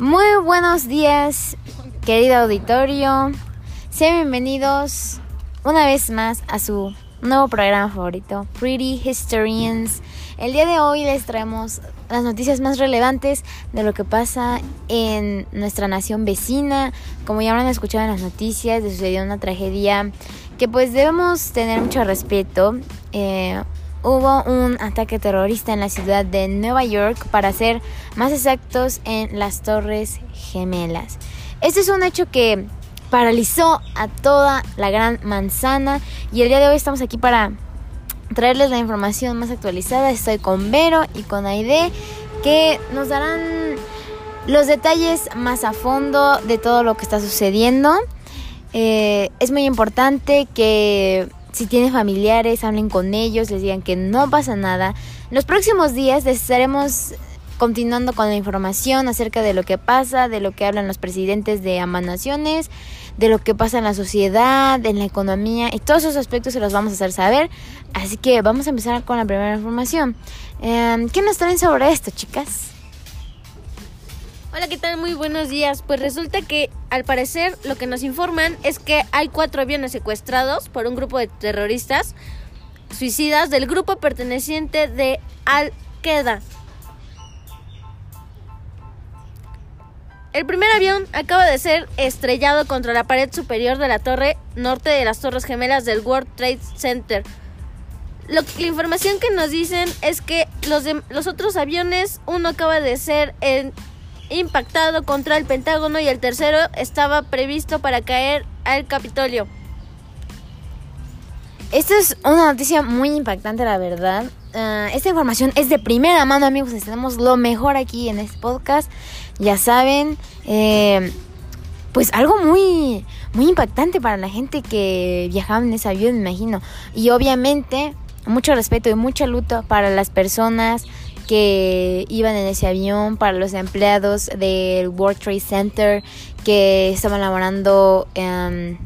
Muy buenos días, querido auditorio. Sean bienvenidos una vez más a su nuevo programa favorito, Pretty Historians. El día de hoy les traemos las noticias más relevantes de lo que pasa en nuestra nación vecina. Como ya habrán escuchado en las noticias, sucedió una tragedia que pues debemos tener mucho respeto. Eh, hubo un ataque terrorista en la ciudad de Nueva York, para ser más exactos, en las Torres Gemelas. Este es un hecho que paralizó a toda la gran manzana y el día de hoy estamos aquí para traerles la información más actualizada. Estoy con Vero y con Aide que nos darán los detalles más a fondo de todo lo que está sucediendo. Eh, es muy importante que si tienen familiares, hablen con ellos, les digan que no pasa nada. Los próximos días les estaremos continuando con la información acerca de lo que pasa, de lo que hablan los presidentes de ambas naciones, de lo que pasa en la sociedad, en la economía y todos esos aspectos se los vamos a hacer saber. Así que vamos a empezar con la primera información. Em, ¿Qué nos traen sobre esto, chicas? Hola, ¿qué tal? Muy buenos días. Pues resulta que al parecer lo que nos informan es que hay cuatro aviones secuestrados por un grupo de terroristas suicidas del grupo perteneciente de Al-Qaeda. El primer avión acaba de ser estrellado contra la pared superior de la torre norte de las Torres Gemelas del World Trade Center. Lo que, la información que nos dicen es que los, de, los otros aviones, uno acaba de ser en impactado contra el Pentágono y el tercero estaba previsto para caer al Capitolio. Esta es una noticia muy impactante, la verdad. Uh, esta información es de primera mano, amigos. Tenemos lo mejor aquí en este podcast. Ya saben, eh, pues algo muy, muy impactante para la gente que viajaba en ese avión, me imagino. Y obviamente, mucho respeto y mucha luto para las personas que iban en ese avión, para los empleados del World Trade Center que estaban laborando um,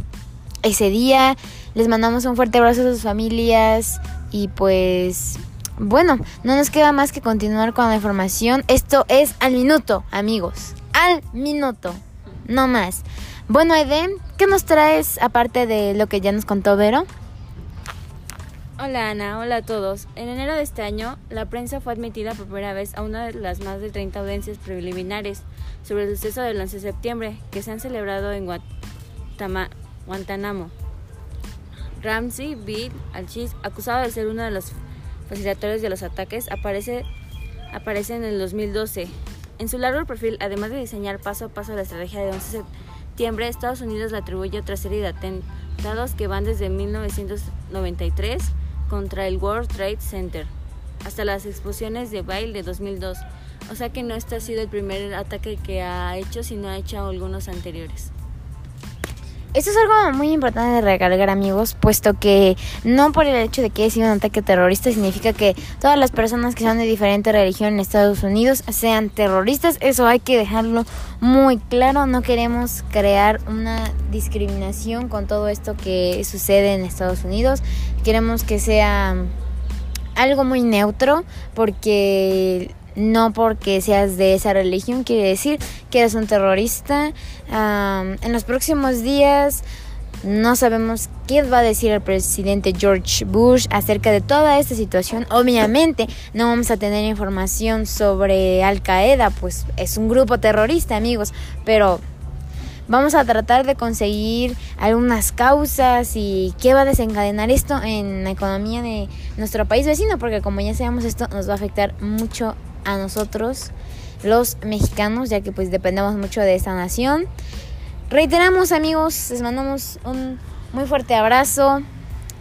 ese día. Les mandamos un fuerte abrazo a sus familias y pues bueno, no nos queda más que continuar con la información. Esto es al minuto, amigos. Al minuto. No más. Bueno, Eden, ¿qué nos traes aparte de lo que ya nos contó Vero? Hola Ana, hola a todos. En enero de este año, la prensa fue admitida por primera vez a una de las más de 30 audiencias preliminares sobre el suceso del 11 de septiembre que se han celebrado en Guantánamo. Ramsey Bill Alchis, acusado de ser uno de los facilitadores de los ataques, aparece, aparece en el 2012. En su largo perfil, además de diseñar paso a paso la estrategia de 11 de septiembre, Estados Unidos le atribuye otra serie de atentados que van desde 1993 contra el World Trade Center hasta las explosiones de Bail de 2002. O sea que no este ha sido el primer ataque que ha hecho, sino ha hecho algunos anteriores. Esto es algo muy importante de recargar amigos, puesto que no por el hecho de que haya sido un ataque terrorista significa que todas las personas que son de diferente religión en Estados Unidos sean terroristas. Eso hay que dejarlo muy claro. No queremos crear una discriminación con todo esto que sucede en Estados Unidos. Queremos que sea algo muy neutro porque no porque seas de esa religión quiere decir que eres un terrorista. Um, en los próximos días no sabemos qué va a decir el presidente George Bush acerca de toda esta situación. Obviamente no vamos a tener información sobre Al Qaeda, pues es un grupo terrorista amigos, pero vamos a tratar de conseguir algunas causas y qué va a desencadenar esto en la economía de nuestro país vecino, porque como ya sabemos esto nos va a afectar mucho a nosotros los mexicanos, ya que pues dependemos mucho de esta nación. Reiteramos amigos, les mandamos un muy fuerte abrazo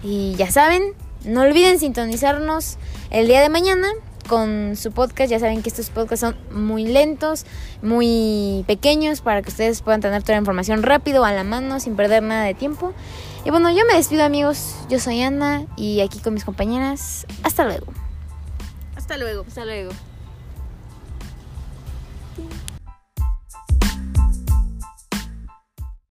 y ya saben, no olviden sintonizarnos el día de mañana con su podcast. Ya saben que estos podcasts son muy lentos, muy pequeños para que ustedes puedan tener toda la información rápido a la mano sin perder nada de tiempo. Y bueno, yo me despido amigos, yo soy Ana y aquí con mis compañeras. Hasta luego. Hasta luego. Hasta luego. Bye.